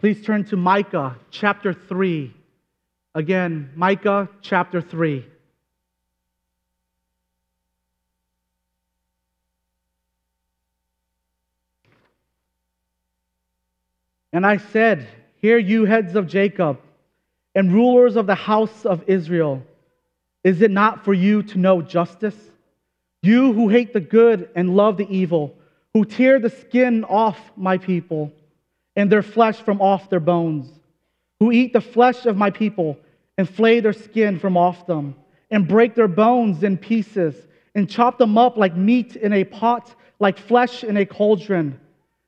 Please turn to Micah chapter 3. Again, Micah chapter 3. And I said, Hear you, heads of Jacob, and rulers of the house of Israel. Is it not for you to know justice? You who hate the good and love the evil, who tear the skin off my people and their flesh from off their bones, who eat the flesh of my people and flay their skin from off them, and break their bones in pieces, and chop them up like meat in a pot, like flesh in a cauldron.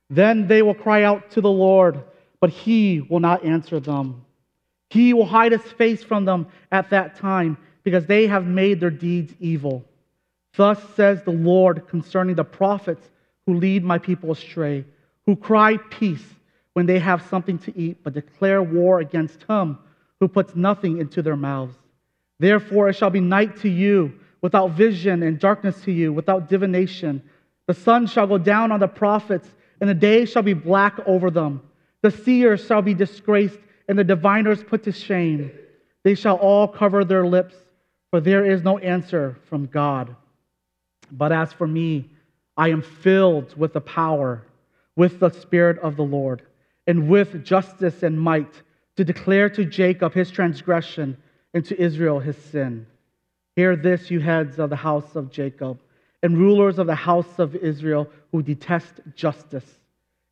Then they will cry out to the Lord, but he will not answer them. He will hide his face from them at that time, because they have made their deeds evil. Thus says the Lord concerning the prophets who lead my people astray, who cry peace when they have something to eat, but declare war against him who puts nothing into their mouths. Therefore it shall be night to you, without vision, and darkness to you, without divination. The sun shall go down on the prophets, and the day shall be black over them. The seers shall be disgraced, and the diviners put to shame. They shall all cover their lips, for there is no answer from God. But as for me, I am filled with the power, with the Spirit of the Lord, and with justice and might to declare to Jacob his transgression and to Israel his sin. Hear this, you heads of the house of Jacob, and rulers of the house of Israel who detest justice,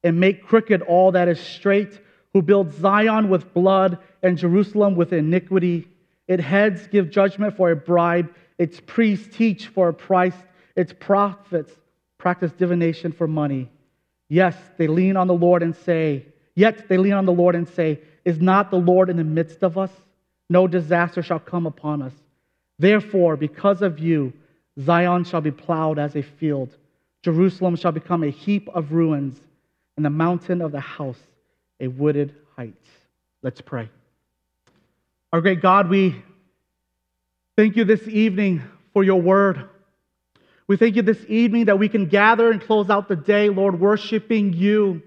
and make crooked all that is straight, who build Zion with blood and Jerusalem with iniquity. Its heads give judgment for a bribe, its priests teach for a price its prophets practice divination for money. Yes, they lean on the Lord and say, Yet they lean on the Lord and say, Is not the Lord in the midst of us? No disaster shall come upon us. Therefore, because of you, Zion shall be plowed as a field, Jerusalem shall become a heap of ruins, and the mountain of the house a wooded height. Let's pray. Our great God, we thank you this evening for your word. We thank you this evening that we can gather and close out the day, Lord, worshiping you.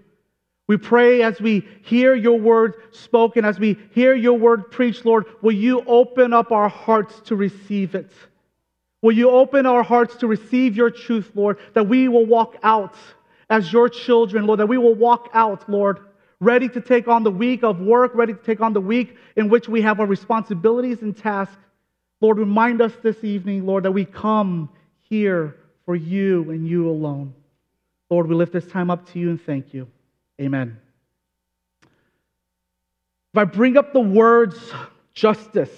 We pray as we hear your word spoken, as we hear your word preached, Lord, will you open up our hearts to receive it? Will you open our hearts to receive your truth, Lord, that we will walk out as your children, Lord, that we will walk out, Lord, ready to take on the week of work, ready to take on the week in which we have our responsibilities and tasks. Lord, remind us this evening, Lord, that we come here for you and you alone. Lord, we lift this time up to you and thank you. Amen. If I bring up the words justice,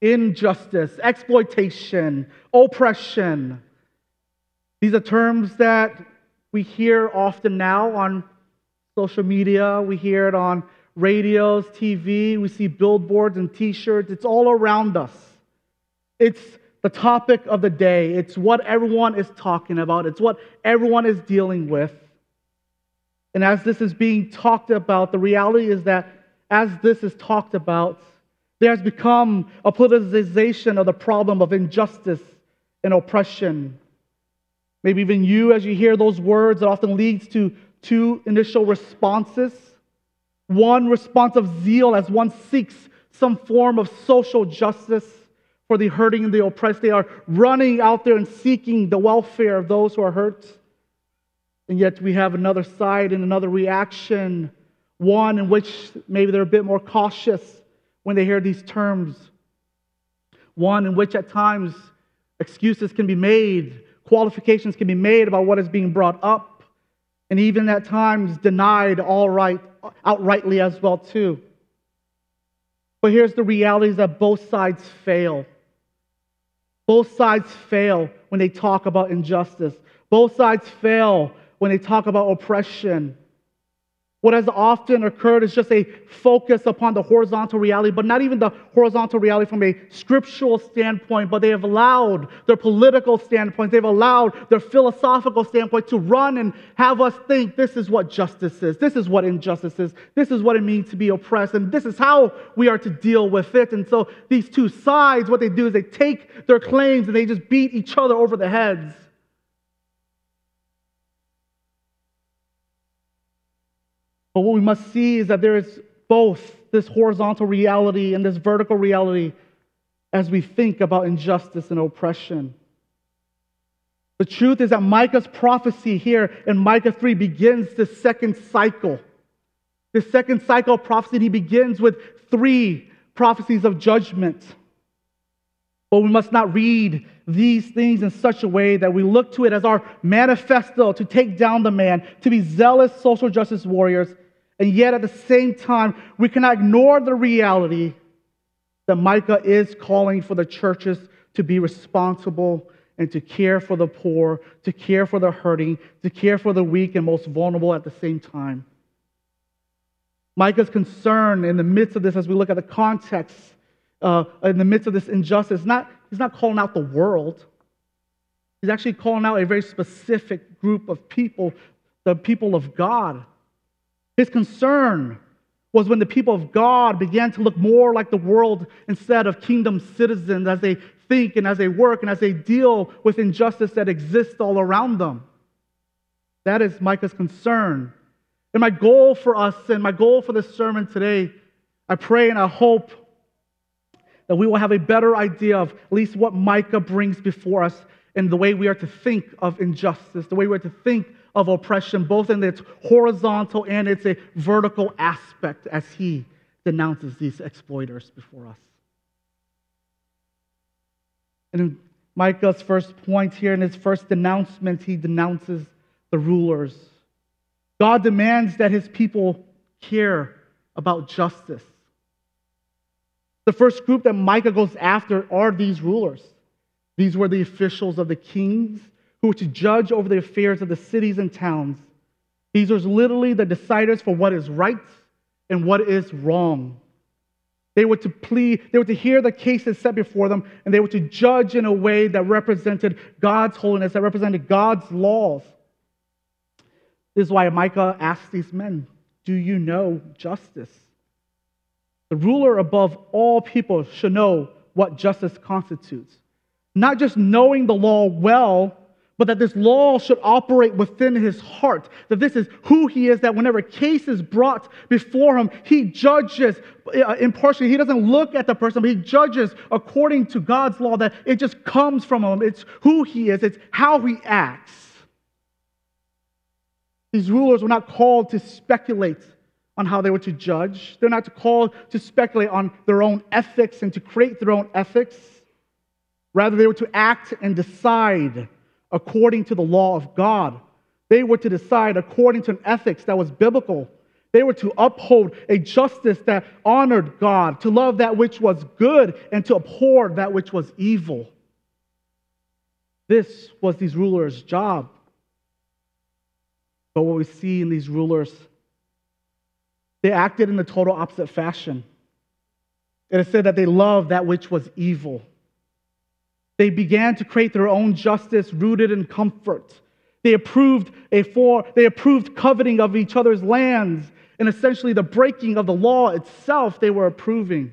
injustice, exploitation, oppression, these are terms that we hear often now on social media, we hear it on radios, TV, we see billboards and t shirts, it's all around us. It's the topic of the day. It's what everyone is talking about, it's what everyone is dealing with. And as this is being talked about, the reality is that as this is talked about, there has become a politicization of the problem of injustice and oppression. Maybe even you, as you hear those words, it often leads to two initial responses. One response of zeal as one seeks some form of social justice for the hurting and the oppressed. They are running out there and seeking the welfare of those who are hurt. And yet we have another side and another reaction, one in which maybe they're a bit more cautious when they hear these terms, one in which at times excuses can be made, qualifications can be made about what is being brought up, and even at times denied all right, outrightly as well too. But here's the reality is that both sides fail. Both sides fail when they talk about injustice. Both sides fail when they talk about oppression. What has often occurred is just a focus upon the horizontal reality, but not even the horizontal reality from a scriptural standpoint, but they have allowed their political standpoint, they've allowed their philosophical standpoint to run and have us think this is what justice is, this is what injustice is, this is what it means to be oppressed, and this is how we are to deal with it. And so these two sides, what they do is they take their claims and they just beat each other over the heads. But what we must see is that there is both this horizontal reality and this vertical reality as we think about injustice and oppression. The truth is that Micah's prophecy here in Micah 3 begins the second cycle. The second cycle of prophecy, he begins with three prophecies of judgment. But we must not read these things in such a way that we look to it as our manifesto to take down the man, to be zealous social justice warriors, and yet at the same time, we cannot ignore the reality that Micah is calling for the churches to be responsible and to care for the poor, to care for the hurting, to care for the weak and most vulnerable at the same time. Micah's concern in the midst of this, as we look at the context, uh, in the midst of this injustice, not, he's not calling out the world. He's actually calling out a very specific group of people, the people of God. His concern was when the people of God began to look more like the world instead of kingdom citizens as they think and as they work and as they deal with injustice that exists all around them. That is Micah's concern. And my goal for us and my goal for this sermon today, I pray and I hope that we will have a better idea of at least what Micah brings before us and the way we are to think of injustice, the way we are to think of oppression, both in its horizontal and its a vertical aspect as he denounces these exploiters before us. And in Micah's first point here, in his first denouncement, he denounces the rulers. God demands that his people care about justice. The first group that Micah goes after are these rulers. These were the officials of the kings who were to judge over the affairs of the cities and towns. These were literally the deciders for what is right and what is wrong. They were to plead, they were to hear the cases set before them, and they were to judge in a way that represented God's holiness, that represented God's laws. This is why Micah asks these men, Do you know justice? The ruler above all people should know what justice constitutes. Not just knowing the law well, but that this law should operate within his heart. That this is who he is, that whenever case is brought before him, he judges uh, impartially. He doesn't look at the person, but he judges according to God's law, that it just comes from him. It's who he is, it's how he acts. These rulers were not called to speculate on how they were to judge. They're not called to speculate on their own ethics and to create their own ethics. Rather, they were to act and decide according to the law of God. They were to decide according to an ethics that was biblical. They were to uphold a justice that honored God, to love that which was good, and to abhor that which was evil. This was these rulers' job. But what we see in these rulers, they acted in the total opposite fashion. It is said that they loved that which was evil. They began to create their own justice rooted in comfort. They approved, a for, they approved coveting of each other's lands and essentially the breaking of the law itself they were approving.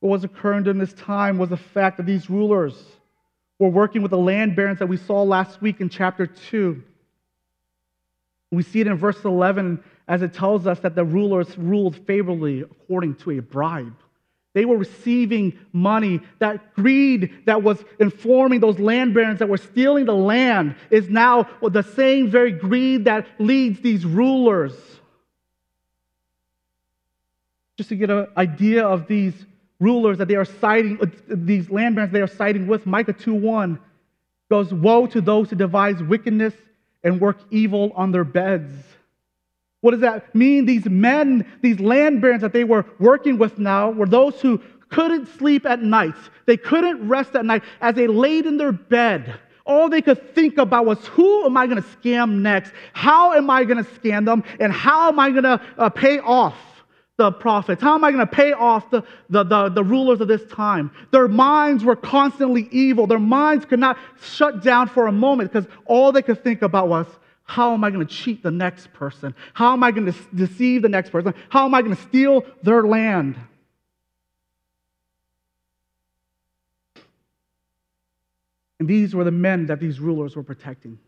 What was occurring during this time was the fact that these rulers were working with the land barons that we saw last week in chapter 2. We see it in verse 11 as it tells us that the rulers ruled favorably according to a bribe. They were receiving money. That greed that was informing those land barons that were stealing the land is now the same very greed that leads these rulers. Just to get an idea of these rulers that they are siding, uh, these land barons they are citing with, Micah 2.1 goes, Woe to those who devise wickedness and work evil on their beds. What does that mean? These men, these land barons that they were working with now, were those who couldn't sleep at night. They couldn't rest at night as they laid in their bed. All they could think about was who am I going to scam next? How am I going to scam them? And how am I going to uh, pay off? the prophets? How am I going to pay off the, the, the, the, rulers of this time? Their minds were constantly evil. Their minds could not shut down for a moment because all they could think about was, how am I going to cheat the next person? How am I going to deceive the next person? How am I going to steal their land? And these were the men that these rulers were protecting.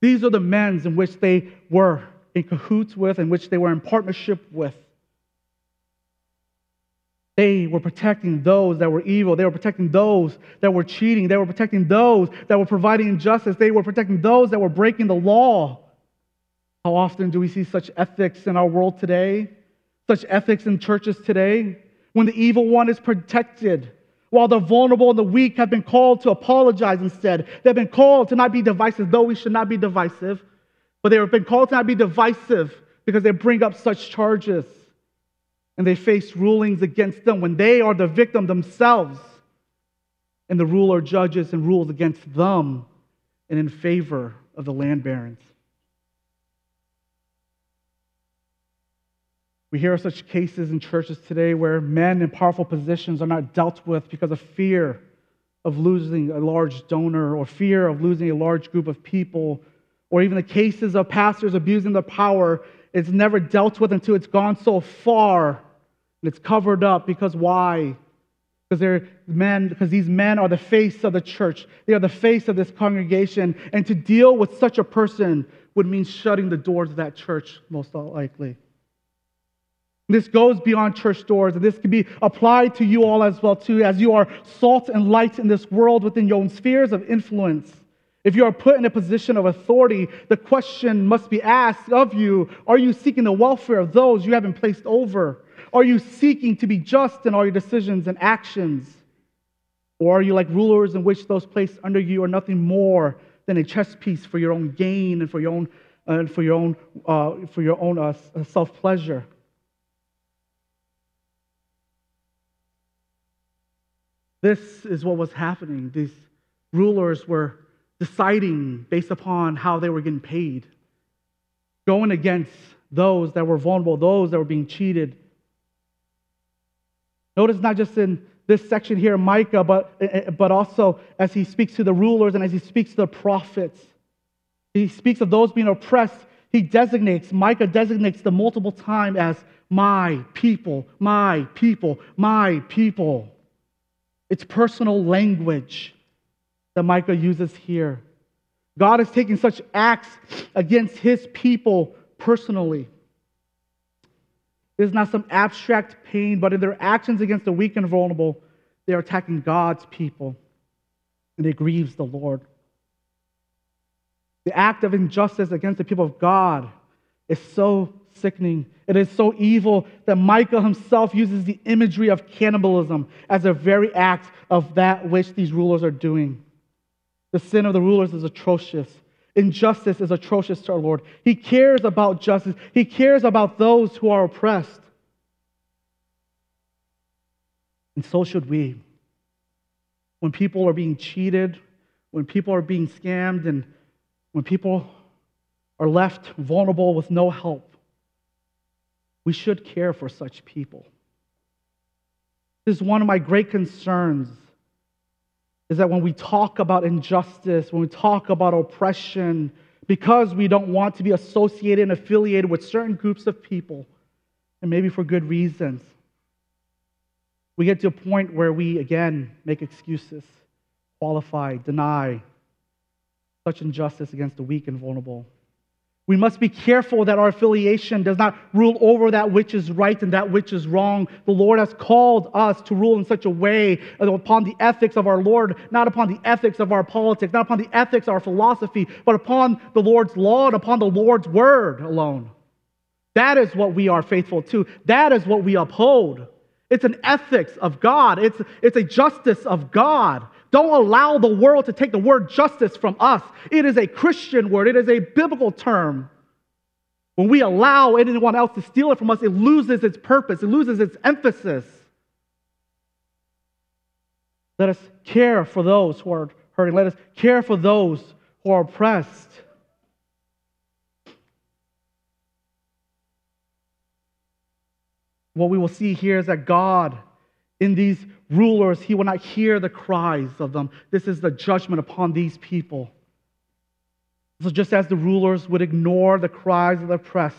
These are the men in which they were in cahoots with, in which they were in partnership with. They were protecting those that were evil. They were protecting those that were cheating. They were protecting those that were providing injustice. They were protecting those that were breaking the law. How often do we see such ethics in our world today? Such ethics in churches today? When the evil one is protected, while the vulnerable and the weak have been called to apologize instead. They've been called to not be divisive, though we should not be divisive, but they have been called to not be divisive because they bring up such charges and they face rulings against them when they are the victim themselves. And the ruler judges and rules against them and in favor of the land barons. We hear of such cases in churches today where men in powerful positions are not dealt with because of fear of losing a large donor or fear of losing a large group of people, or even the cases of pastors abusing their power. It's never dealt with until it's gone so far and it's covered up because why? Because they're men, because these men are the face of the church. They are the face of this congregation. And to deal with such a person would mean shutting the doors of that church, most likely. This goes beyond church doors, and this can be applied to you all as well, too, as you are salt and light in this world within your own spheres of influence. If you are put in a position of authority, the question must be asked of you Are you seeking the welfare of those you have been placed over? Are you seeking to be just in all your decisions and actions? Or are you like rulers in which those placed under you are nothing more than a chess piece for your own gain and for your own, uh, for your own, uh, for your own uh, self pleasure? This is what was happening. These rulers were deciding based upon how they were getting paid, going against those that were vulnerable, those that were being cheated, Notice not just in this section here, Micah, but, eh, eh, but also as he speaks to the rulers and as he speaks to the prophets. He speaks of those being oppressed. He designates, Micah designates the multiple time as my people, my people, my people. It's personal language that Micah uses here. God is taking such acts against his people personally. It is not some abstract pain, but in their actions against the weak and vulnerable, they are attacking God's people, and it grieves the Lord. The act of injustice against the people of God is so sickening. It is so evil that Micah himself uses the imagery of cannibalism as a very act of that which these rulers are doing. The sin of the rulers is atrocious. Injustice is atrocious to our Lord. He cares about justice, He cares about those who are oppressed. And so should we. When people are being cheated, when people are being scammed, and when people are left vulnerable with no help, we should care for such people. This is one of my great concerns is that when we talk about injustice, when we talk about oppression, because we don't want to be associated and affiliated with certain groups of people, and maybe for good reasons, we get to a point where we again make excuses, qualify, deny such injustice against the weak and vulnerable. We must be careful that our affiliation does not rule over that which is right and that which is wrong. The Lord has called us to rule in such a way upon the ethics of our Lord, not upon the ethics of our politics, not upon the ethics of our philosophy, but upon the Lord's law and upon the Lord's word alone. That is what we are faithful to. That is what we uphold. It's an ethics of God, it's, it's a justice of God. Don't allow the world to take the word justice from us. It is a Christian word, it is a biblical term. When we allow anyone else to steal it from us, it loses its purpose, it loses its emphasis. Let us care for those who are hurting. Let us care for those who are oppressed. What we will see here is that God in these rulers, he will not hear the cries of them. This is the judgment upon these people. So, just as the rulers would ignore the cries of the oppressed,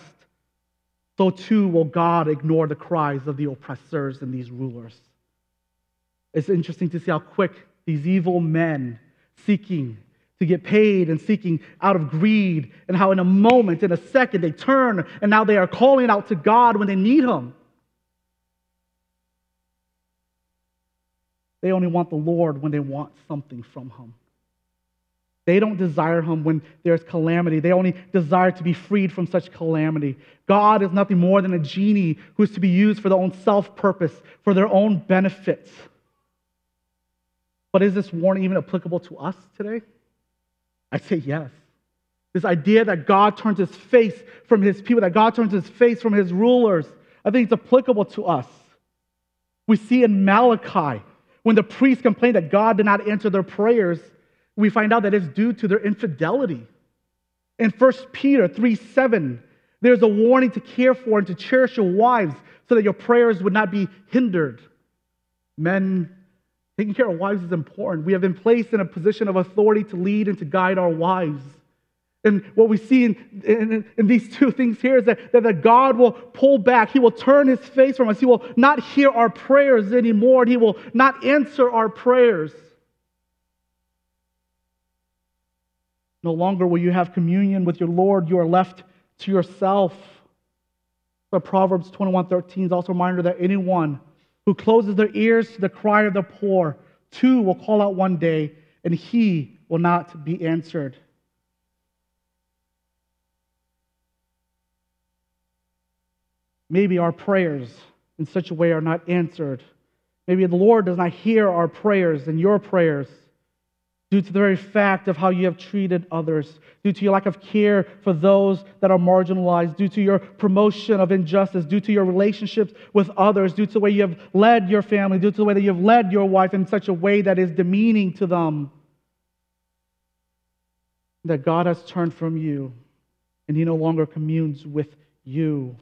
so too will God ignore the cries of the oppressors and these rulers. It's interesting to see how quick these evil men seeking to get paid and seeking out of greed, and how in a moment, in a second, they turn and now they are calling out to God when they need Him. They only want the Lord when they want something from Him. They don't desire Him when there's calamity. They only desire to be freed from such calamity. God is nothing more than a genie who is to be used for their own self purpose, for their own benefits. But is this warning even applicable to us today? I say yes. This idea that God turns his face from his people, that God turns his face from his rulers, I think it's applicable to us. We see in Malachi, when the priests complained that God did not answer their prayers, we find out that it's due to their infidelity. In 1 Peter 3 7, there's a warning to care for and to cherish your wives so that your prayers would not be hindered. Men, taking care of wives is important. We have been placed in a position of authority to lead and to guide our wives. And what we see in, in, in, these two things here is that, that, God will pull back. He will turn his face from us. He will not hear our prayers anymore. He will not answer our prayers. No longer will you have communion with your Lord. You are left to yourself. But Proverbs 21 13 is also a reminder that anyone who closes their ears to the cry of the poor, too will call out one day, and he will not be answered. Maybe our prayers in such a way are not answered. Maybe the Lord does not hear our prayers and your prayers due to the very fact of how you have treated others, due to your lack of care for those that are marginalized, due to your promotion of injustice, due to your relationships with others, due to the way you have led your family, due to the way that you have led your wife in such a way that is demeaning to them. That God has turned from you and He no longer communes with you.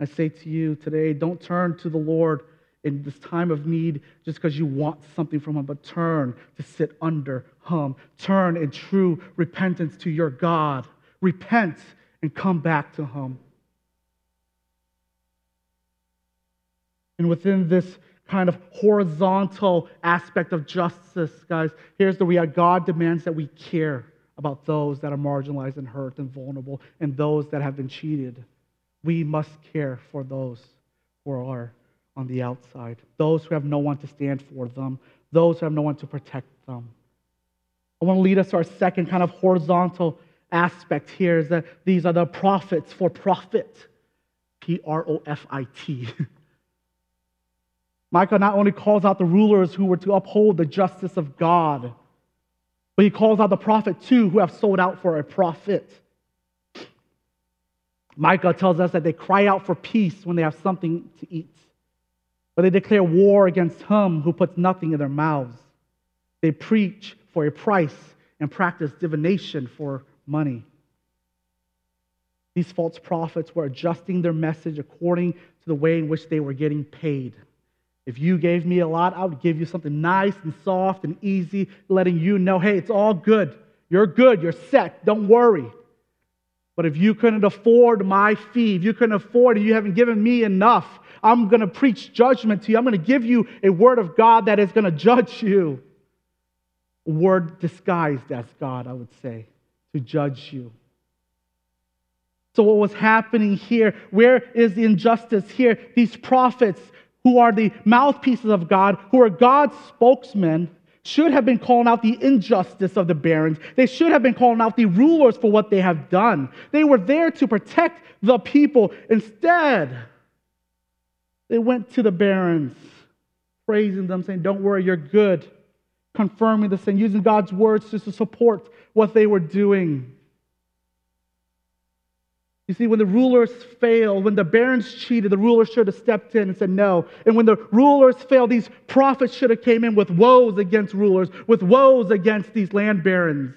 I say to you today, don't turn to the Lord in this time of need just because you want something from Him, but turn to sit under Him. Turn in true repentance to your God. Repent and come back to Him. And within this kind of horizontal aspect of justice, guys, here's the reality God demands that we care about those that are marginalized and hurt and vulnerable and those that have been cheated. We must care for those who are on the outside, those who have no one to stand for them, those who have no one to protect them. I want to lead us to our second kind of horizontal aspect here is that these are the prophets for profit. P R O F I T. Micah not only calls out the rulers who were to uphold the justice of God, but he calls out the prophet too who have sold out for a profit. Micah tells us that they cry out for peace when they have something to eat. But they declare war against him who puts nothing in their mouths. They preach for a price and practice divination for money. These false prophets were adjusting their message according to the way in which they were getting paid. If you gave me a lot, I would give you something nice and soft and easy, letting you know, hey, it's all good. You're good. You're set. Don't worry. But if you couldn't afford my fee, if you couldn't afford it, you haven't given me enough, I'm going to preach judgment to you. I'm going to give you a word of God that is going to judge you. A word disguised as God, I would say, to judge you. So, what was happening here? Where is the injustice here? These prophets, who are the mouthpieces of God, who are God's spokesmen, should have been calling out the injustice of the barons. They should have been calling out the rulers for what they have done. They were there to protect the people. Instead, they went to the barons, praising them, saying, Don't worry, you're good. Confirming the sin, using God's words just to support what they were doing. You see, when the rulers failed, when the barons cheated, the rulers should have stepped in and said no. And when the rulers failed, these prophets should have came in with woes against rulers, with woes against these land barons.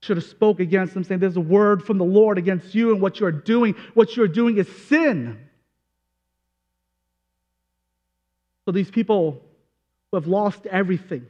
Should have spoke against them, saying, There's a word from the Lord against you, and what you're doing, what you're doing is sin. So these people who have lost everything,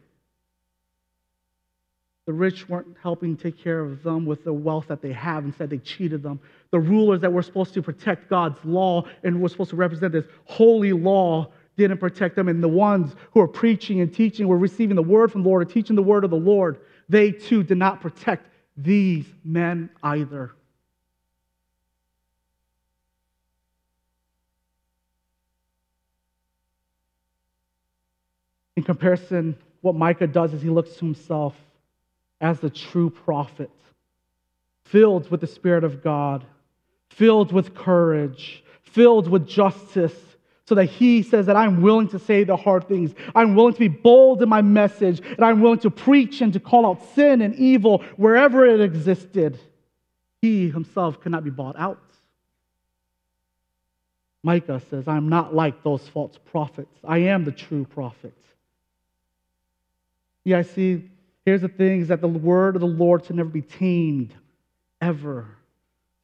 the rich weren't helping take care of them with the wealth that they have. Instead, they cheated them. The rulers that were supposed to protect God's law and were supposed to represent this holy law didn't protect them. And the ones who were preaching and teaching were receiving the word from the Lord or teaching the word of the Lord. they too did not protect these men either. In comparison, what Micah does is he looks to himself as the true prophet, filled with the Spirit of God, filled with courage, filled with justice, so that he says that I'm willing to say the hard things. I'm willing to be bold in my message, and I'm willing to preach and to call out sin and evil wherever it existed. He himself cannot be bought out. Micah says, I'm not like those false prophets. I am the true prophet. Yeah, I see. Here's the thing is that the word of the Lord should never be tamed, ever,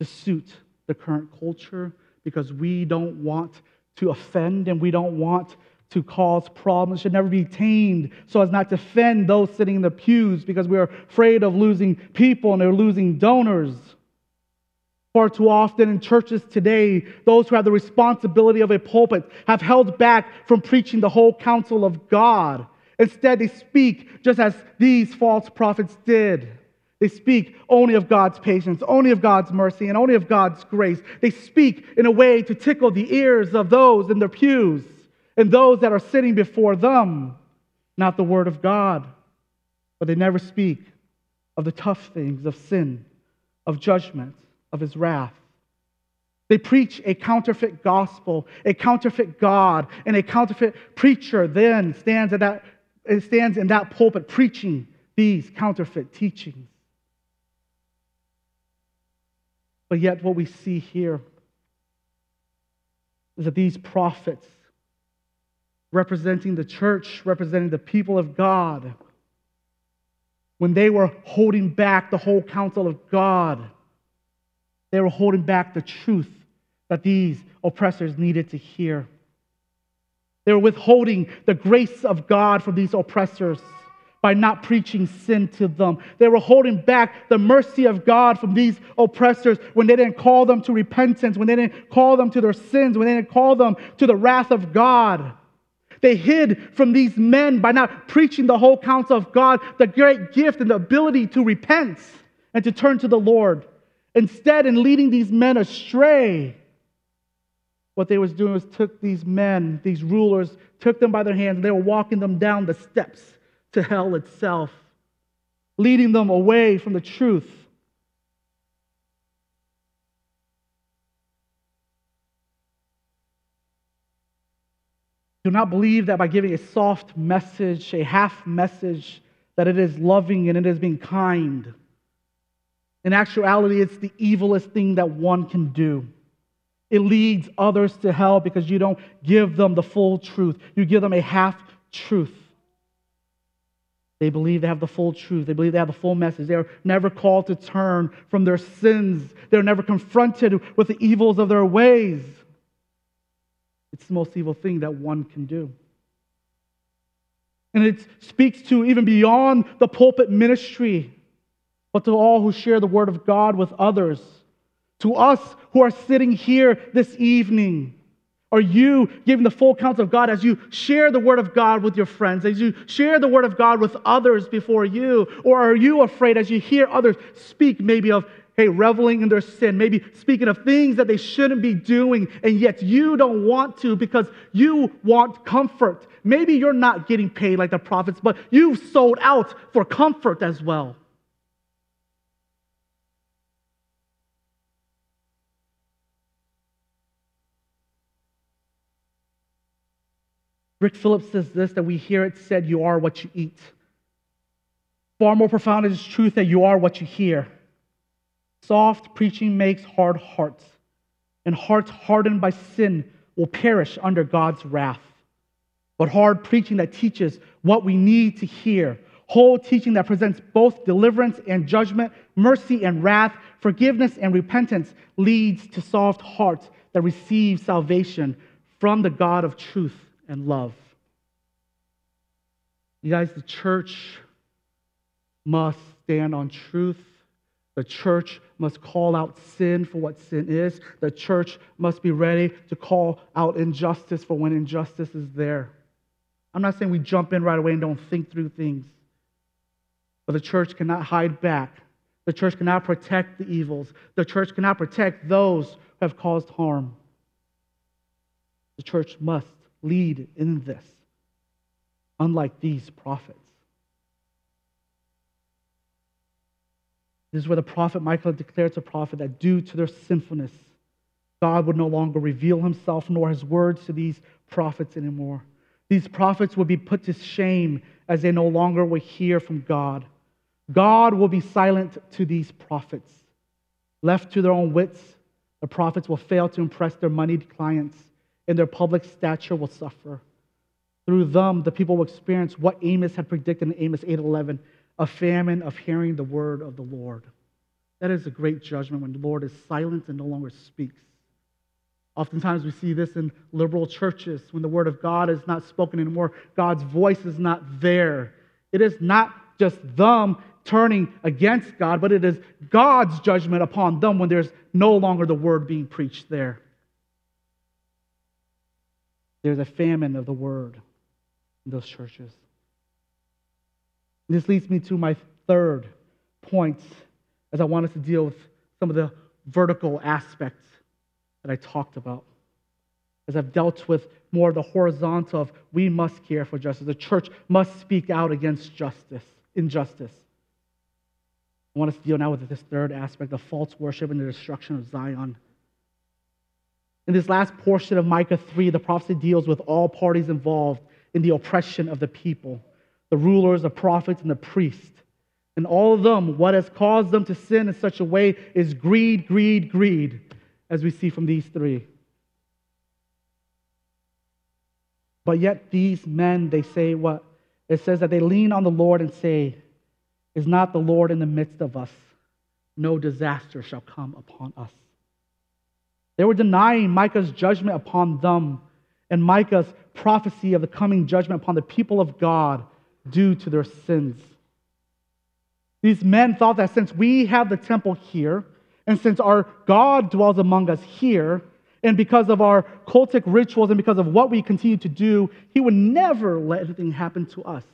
to suit the current culture because we don't want to offend and we don't want to cause problems. It should never be tamed so as not to offend those sitting in the pews because we're afraid of losing people and they're losing donors. Far too often in churches today, those who have the responsibility of a pulpit have held back from preaching the whole counsel of God Instead, they speak just as these false prophets did. They speak only of God's patience, only of God's mercy, and only of God's grace. They speak in a way to tickle the ears of those in their pews and those that are sitting before them, not the Word of God. But they never speak of the tough things of sin, of judgment, of His wrath. They preach a counterfeit gospel, a counterfeit God, and a counterfeit preacher then stands at that it stands in that pulpit preaching these counterfeit teachings. But yet, what we see here is that these prophets, representing the church, representing the people of God, when they were holding back the whole counsel of God, they were holding back the truth that these oppressors needed to hear. They were withholding the grace of God from these oppressors by not preaching sin to them. They were holding back the mercy of God from these oppressors when they didn't call them to repentance, when they didn't call them to their sins, when they didn't call them to the wrath of God. They hid from these men by not preaching the whole counsel of God, the great gift and the ability to repent and to turn to the Lord. Instead, in leading these men astray, what they was doing was took these men, these rulers, took them by their hands, and they were walking them down the steps to hell itself, leading them away from the truth. Do not believe that by giving a soft message, a half message, that it is loving and it is being kind. In actuality, it's the evilest thing that one can do. It leads others to hell because you don't give them the full truth. You give them a half truth. They believe they have the full truth. They believe they have the full message. They're never called to turn from their sins. They're never confronted with the evils of their ways. It's the most evil thing that one can do. And it speaks to even beyond the pulpit ministry, but to all who share the word of God with others. To us who are sitting here this evening, are you giving the full counsel of God as you share the Word of God with your friends, as you share the Word of God with others before you? Or are you afraid as you hear others speak maybe of, hey, reveling in their sin, maybe speaking of things that they shouldn't be doing, and yet you don't want to because you want comfort? Maybe you're not getting paid like the prophets, but you've sold out for comfort as well. Rick Phillips says this that we hear it said, You are what you eat. Far more profound is truth that you are what you hear. Soft preaching makes hard hearts, and hearts hardened by sin will perish under God's wrath. But hard preaching that teaches what we need to hear, whole teaching that presents both deliverance and judgment, mercy and wrath, forgiveness and repentance, leads to soft hearts that receive salvation from the God of truth and love. You guys, the church must stand on truth. The church must call out sin for what sin is. The church must be ready to call out injustice for when injustice is there. I'm not saying we jump in right away and don't think through things. But the church cannot hide back. The church cannot protect the evils. The church cannot protect those who have caused harm. The church must lead in this, unlike these prophets. This is where the prophet Micah declared to prophet that due to their sinfulness, God would no longer reveal himself nor his words to these prophets anymore. These prophets would be put to shame as they no longer will hear from God. God will be silent to these prophets. Left to their own wits, the prophets will fail to impress their moneyed clients, and their public stature will suffer. Through them, the people will experience what Amos had predicted in Amos 8:11, a famine of hearing the word of the Lord. That is a great judgment when the Lord is silent and no longer speaks. Oftentimes, we see this in liberal churches when the word of God is not spoken anymore, God's voice is not there. It is not just them turning against God, but it is God's judgment upon them when there's no longer the word being preached there. There's a famine of the word in those churches. This leads me to my third point as I want us to deal with some of the vertical aspects that I talked about. As I've dealt with more of the horizontal of we must care for justice. The church must speak out against justice, injustice. I want us to deal now with this third aspect of false worship and the destruction of Zion. In this last portion of Micah 3, the prophecy deals with all parties involved in the oppression of the people the rulers, the prophets, and the priests. And all of them, what has caused them to sin in such a way is greed, greed, greed, as we see from these three. But yet, these men, they say what? It says that they lean on the Lord and say, is not the Lord in the midst of us? No disaster shall come upon us. They were denying Micah's judgment upon them and Micah's prophecy of the coming judgment upon the people of God due to their sins. These men thought that since we have the temple here, and since our God dwells among us here, and because of our cultic rituals and because of what we continue to do, He would never let anything happen to us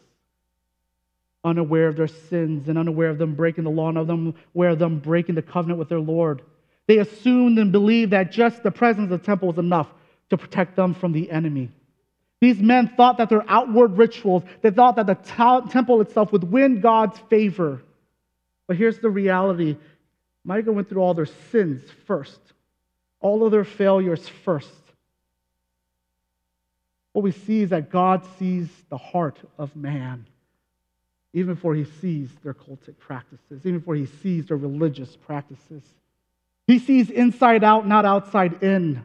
unaware of their sins and unaware of them breaking the law and unaware of them breaking the covenant with their Lord. They assumed and believed that just the presence of the temple was enough to protect them from the enemy. These men thought that their outward rituals, they thought that the temple itself would win God's favor. But here's the reality Micah went through all their sins first, all of their failures first. What we see is that God sees the heart of man even before he sees their cultic practices, even before he sees their religious practices. He sees inside out, not outside in.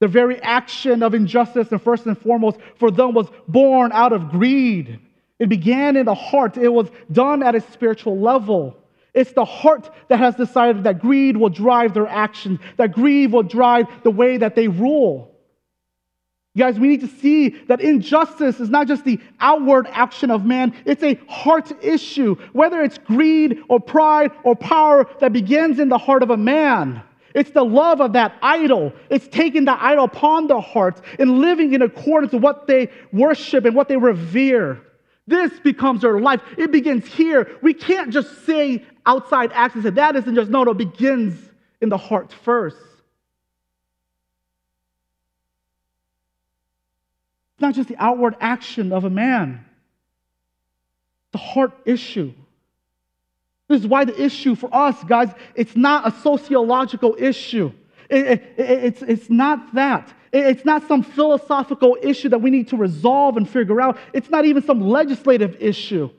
The very action of injustice, and first and foremost, for them was born out of greed. It began in the heart, it was done at a spiritual level. It's the heart that has decided that greed will drive their actions, that greed will drive the way that they rule. You guys, we need to see that injustice is not just the outward action of man, it's a heart issue. Whether it's greed or pride or power that begins in the heart of a man. It's the love of that idol. It's taking the idol upon their hearts and living in accordance with what they worship and what they revere. This becomes their life. It begins here. We can't just say outside actions that that isn't just, no, no, it begins in the heart first. It's not just the outward action of a man, it's a heart issue. This is why the issue for us, guys, it's not a sociological issue. It, it, it, it's, it's not that. It's not some philosophical issue that we need to resolve and figure out. It's not even some legislative issue.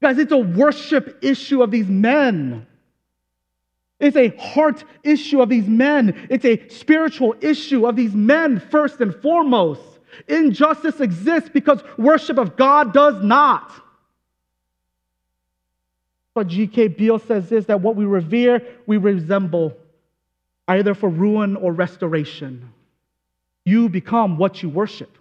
Guys, it's a worship issue of these men. It's a heart issue of these men. It's a spiritual issue of these men, first and foremost. Injustice exists because worship of God does not. But G.K. Beale says this that what we revere, we resemble either for ruin or restoration. You become what you worship.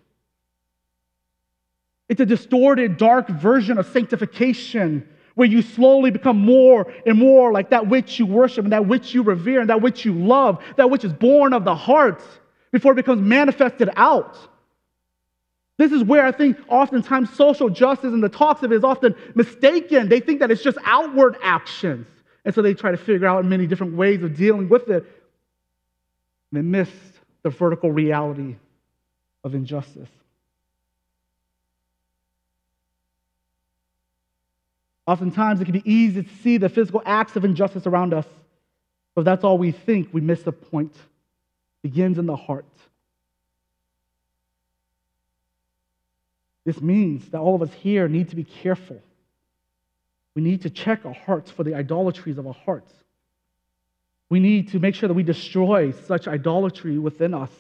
It's a distorted, dark version of sanctification where you slowly become more and more like that which you worship and that which you revere and that which you love, that which is born of the heart before it becomes manifested out. This is where I think oftentimes social justice and the talks of it is often mistaken. They think that it's just outward actions. And so they try to figure out many different ways of dealing with it. And they miss the vertical reality of injustice. Oftentimes, it can be easy to see the physical acts of injustice around us, but if that's all we think, we miss the point. It begins in the heart. This means that all of us here need to be careful. We need to check our hearts for the idolatries of our hearts. We need to make sure that we destroy such idolatry within us.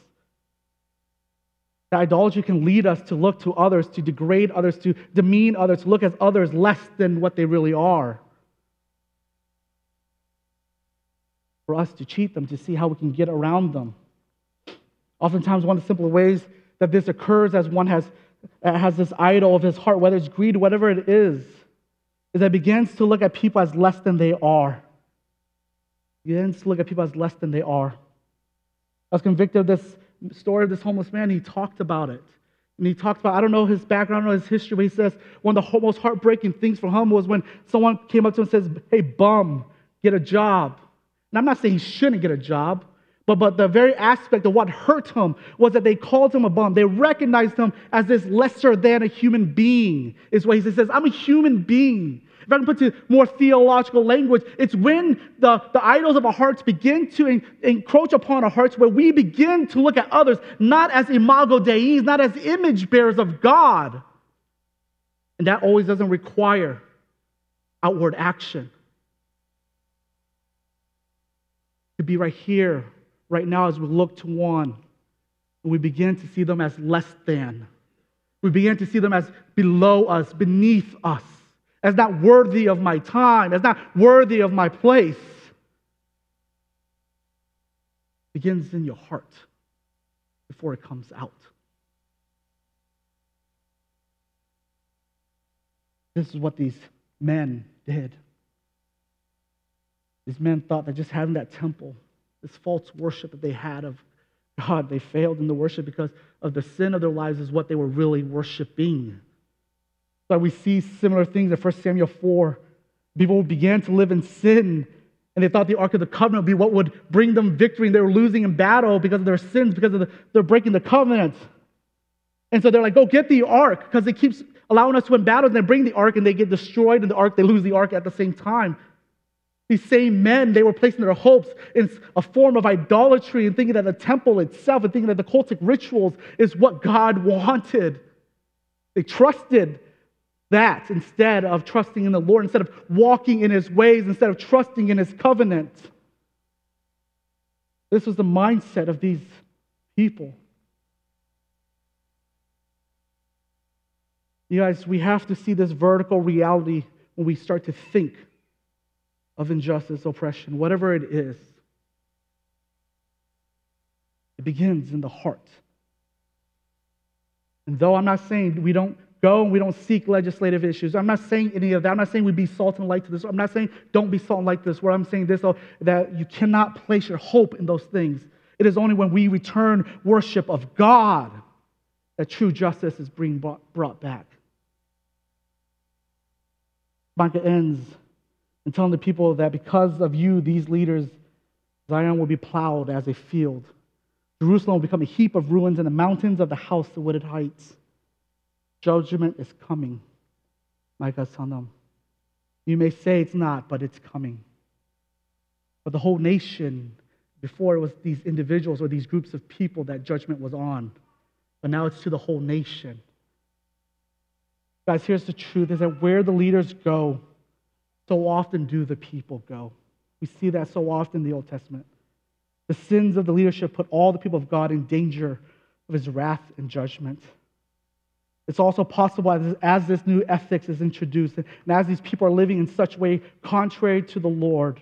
That idolatry can lead us to look to others, to degrade others, to demean others, to look at others less than what they really are. For us to cheat them, to see how we can get around them. Oftentimes, one of the simple ways that this occurs as one has, has this idol of his heart, whether it's greed, whatever it is, is that begins to look at people as less than they are. Begins to look at people as less than they are. I was convicted of this story of this homeless man. He talked about it. And he talked about, I don't know his background, know his history, but he says one of the most heartbreaking things for him was when someone came up to him and says, Hey, bum, get a job. And I'm not saying he shouldn't get a job, but, but the very aspect of what hurt him was that they called him a bum. They recognized him as this lesser than a human being, is what he says. I'm a human being. If I can put to more theological language, it's when the, the idols of our hearts begin to en- encroach upon our hearts, where we begin to look at others not as imago Dei, not as image bearers of God. And that always doesn't require outward action. To be right here, right now, as we look to one, and we begin to see them as less than. We begin to see them as below us, beneath us as not worthy of my time, as not worthy of my place, begins in your heart before it comes out. This is what these men did. These men thought that just having that temple, this false worship that they had of God, they failed in the worship because of the sin of their lives, is what they were really worshiping. But we see similar things in 1 Samuel 4. People began to live in sin, and they thought the Ark of the Covenant would be what would bring them victory, and they were losing in battle because of their sins, because of the, they're breaking the covenant. And so they're like, go get the Ark, because it keeps allowing us to win battles, and they bring the Ark, and they get destroyed in the Ark, they lose the Ark at the same time. These same men, they were placing their hopes in a form of idolatry and thinking that the temple itself and thinking that the cultic rituals is what God wanted. They trusted that instead of trusting in the Lord, instead of walking in his ways, instead of trusting in his covenant. This was the mindset of these people. You guys, we have to see this vertical reality when we start to think of injustice, oppression, whatever it is. It begins in the heart. And though I'm not saying we don't go and we don't seek legislative issues. I'm not saying any of that. I'm not saying we be salt and light to this. I'm not saying don't be salt and light to this. Where I'm saying this, though, that you cannot place your hope in those things. It is only when we return worship of God that true justice is being brought back. Micah ends in telling the people that because of you, these leaders, Zion will be plowed as a field. Jerusalem will become a heap of ruins, and the mountains of the house the wooded heights. Judgment is coming. Micah telling them. You may say it's not, but it's coming. But the whole nation, before it was these individuals or these groups of people that judgment was on. But now it's to the whole nation. Guys, here's the truth is that where the leaders go, so often do the people go. We see that so often in the Old Testament. The sins of the leadership put all the people of God in danger of his wrath and judgment. It's also possible as, this new ethics is introduced and as these people are living in such a way contrary to the Lord,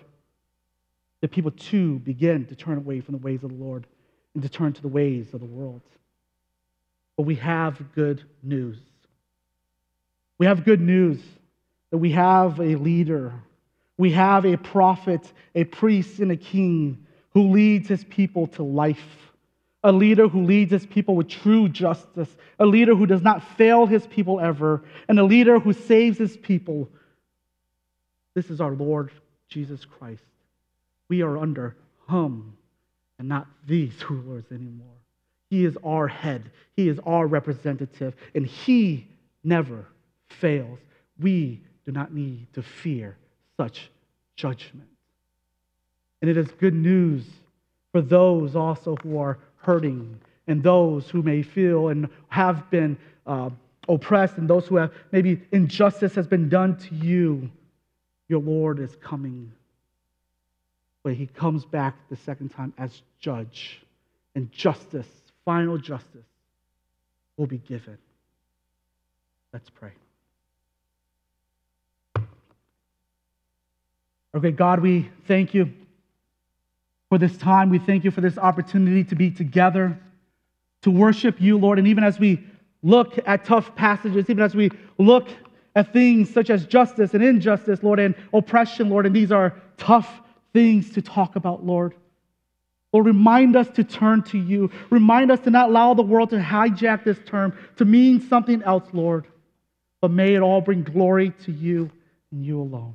that people too begin to turn away from the ways of the Lord and to turn to the ways of the world. But we have good news. We have good news that we have a leader, we have a prophet, a priest, and a king who leads his people to life a leader who leads his people with true justice, a leader who does not fail his people ever, and a leader who saves his people. This is our Lord Jesus Christ. We are under him and not these rulers anymore. He is our head, He is our representative, and He never fails. We do not need to fear such judgment. And it is good news for those also who are hurting and those who may feel and have been uh, oppressed and those who have maybe injustice has been done to you. Your Lord is coming. But he comes back the second time as judge, and justice, final justice, will be given. Let's pray. Okay, God, we thank you for this time. We thank you for this opportunity to be together, to worship you, Lord. And even as we look at tough passages, even as we look at things such as justice and injustice, Lord, and oppression, Lord, and these are tough things to talk about, Lord. Lord, remind us to turn to you. Remind us to not allow the world to hijack this term to mean something else, Lord. But may it all bring glory to you and you alone.